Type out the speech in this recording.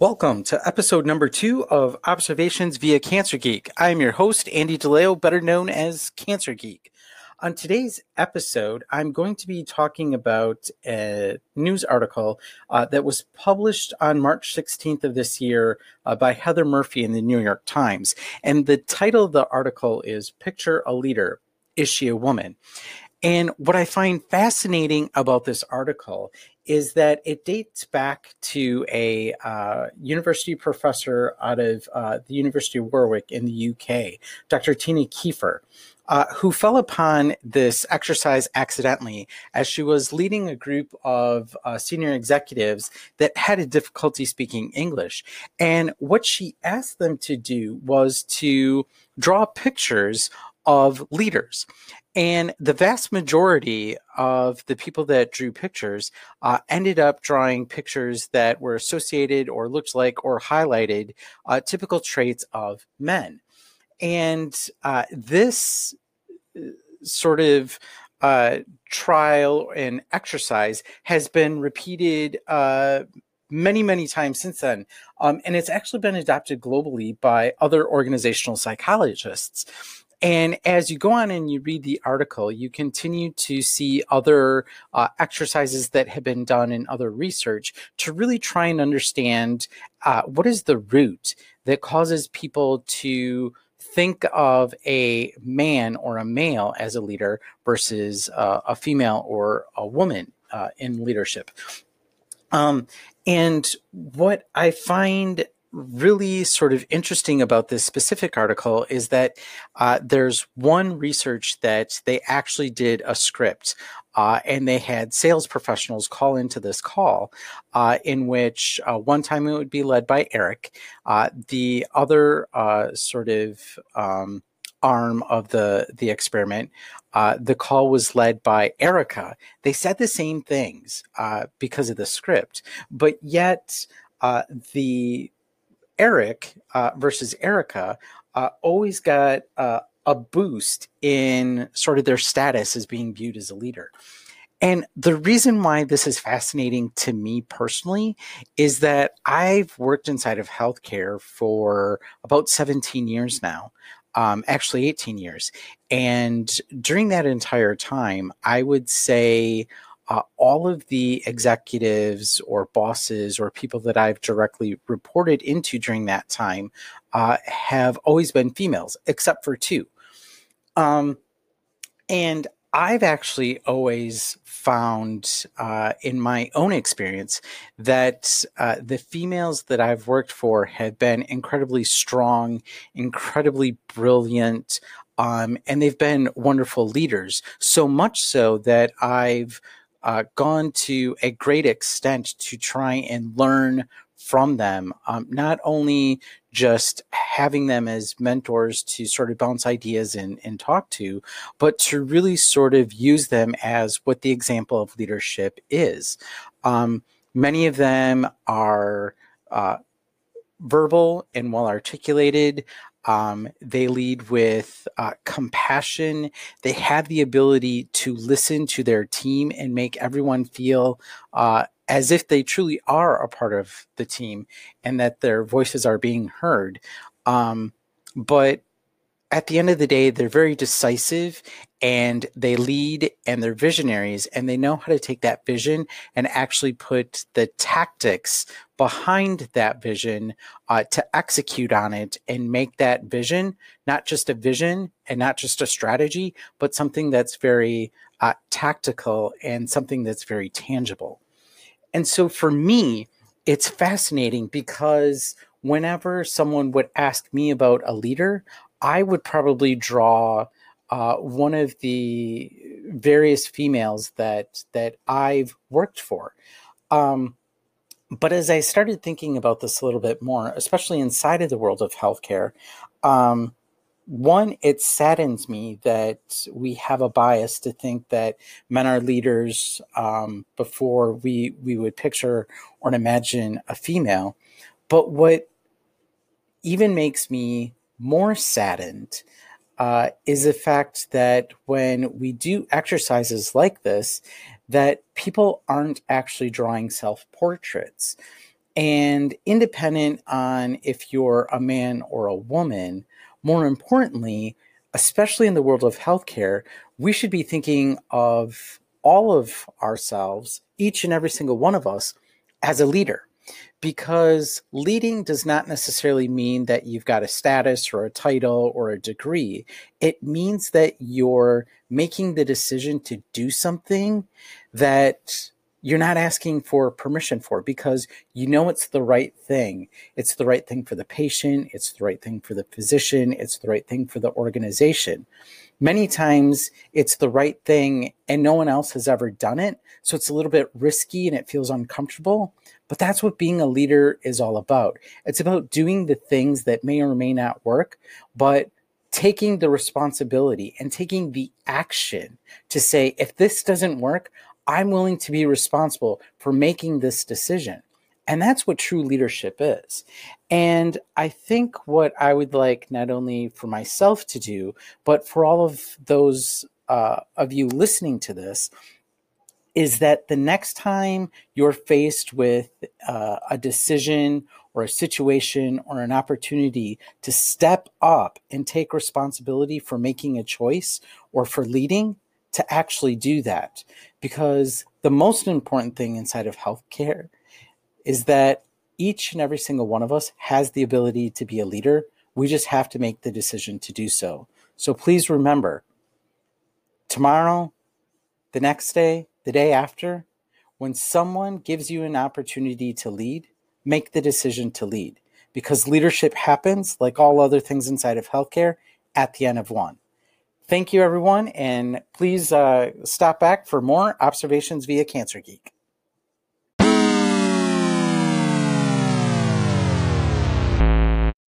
Welcome to episode number two of Observations via Cancer Geek. I am your host, Andy DeLeo, better known as Cancer Geek. On today's episode, I'm going to be talking about a news article uh, that was published on March 16th of this year uh, by Heather Murphy in the New York Times. And the title of the article is Picture a Leader. Is she a woman? And what I find fascinating about this article is that it dates back to a uh, university professor out of uh, the University of Warwick in the UK, Dr. Tina Kiefer, uh, who fell upon this exercise accidentally as she was leading a group of uh, senior executives that had a difficulty speaking English. And what she asked them to do was to draw pictures of leaders. And the vast majority of the people that drew pictures uh, ended up drawing pictures that were associated or looked like or highlighted uh, typical traits of men. And uh, this uh, sort of uh, trial and exercise has been repeated uh, many, many times since then. Um, and it's actually been adopted globally by other organizational psychologists. And as you go on and you read the article, you continue to see other uh, exercises that have been done in other research to really try and understand uh, what is the root that causes people to think of a man or a male as a leader versus uh, a female or a woman uh, in leadership. Um, and what I find really sort of interesting about this specific article is that uh, there's one research that they actually did a script uh, and they had sales professionals call into this call uh, in which uh, one time it would be led by Eric, uh, the other uh, sort of um, arm of the the experiment, uh, the call was led by Erica. They said the same things uh, because of the script, but yet uh, the Eric uh, versus Erica uh, always got uh, a boost in sort of their status as being viewed as a leader. And the reason why this is fascinating to me personally is that I've worked inside of healthcare for about 17 years now, um, actually 18 years. And during that entire time, I would say uh, all of the executives or bosses or people that I've directly reported into during that time uh, have always been females, except for two. Um, and I've actually always found uh, in my own experience that uh, the females that I've worked for have been incredibly strong, incredibly brilliant, um, and they've been wonderful leaders. So much so that I've uh, gone to a great extent to try and learn from them, um, not only just having them as mentors to sort of bounce ideas and, and talk to, but to really sort of use them as what the example of leadership is. Um, many of them are uh, verbal and well articulated. Um, they lead with uh, compassion. They have the ability to listen to their team and make everyone feel uh, as if they truly are a part of the team and that their voices are being heard. Um, but at the end of the day, they're very decisive and they lead and they're visionaries and they know how to take that vision and actually put the tactics behind that vision uh, to execute on it and make that vision not just a vision and not just a strategy, but something that's very uh, tactical and something that's very tangible. And so for me, it's fascinating because whenever someone would ask me about a leader, I would probably draw uh, one of the various females that that I've worked for. Um, but as I started thinking about this a little bit more, especially inside of the world of healthcare, um, one, it saddens me that we have a bias to think that men are leaders um, before we we would picture or imagine a female. But what even makes me more saddened uh, is the fact that when we do exercises like this, that people aren't actually drawing self portraits. And independent on if you're a man or a woman, more importantly, especially in the world of healthcare, we should be thinking of all of ourselves, each and every single one of us, as a leader. Because leading does not necessarily mean that you've got a status or a title or a degree. It means that you're making the decision to do something that you're not asking for permission for because you know it's the right thing. It's the right thing for the patient, it's the right thing for the physician, it's the right thing for the organization. Many times it's the right thing and no one else has ever done it. So it's a little bit risky and it feels uncomfortable. But that's what being a leader is all about. It's about doing the things that may or may not work, but taking the responsibility and taking the action to say, if this doesn't work, I'm willing to be responsible for making this decision. And that's what true leadership is. And I think what I would like not only for myself to do, but for all of those uh, of you listening to this, is that the next time you're faced with uh, a decision or a situation or an opportunity to step up and take responsibility for making a choice or for leading, to actually do that. Because the most important thing inside of healthcare is that each and every single one of us has the ability to be a leader. We just have to make the decision to do so. So please remember tomorrow, the next day, the day after, when someone gives you an opportunity to lead, make the decision to lead because leadership happens, like all other things inside of healthcare, at the end of one. Thank you, everyone, and please uh, stop back for more observations via Cancer Geek.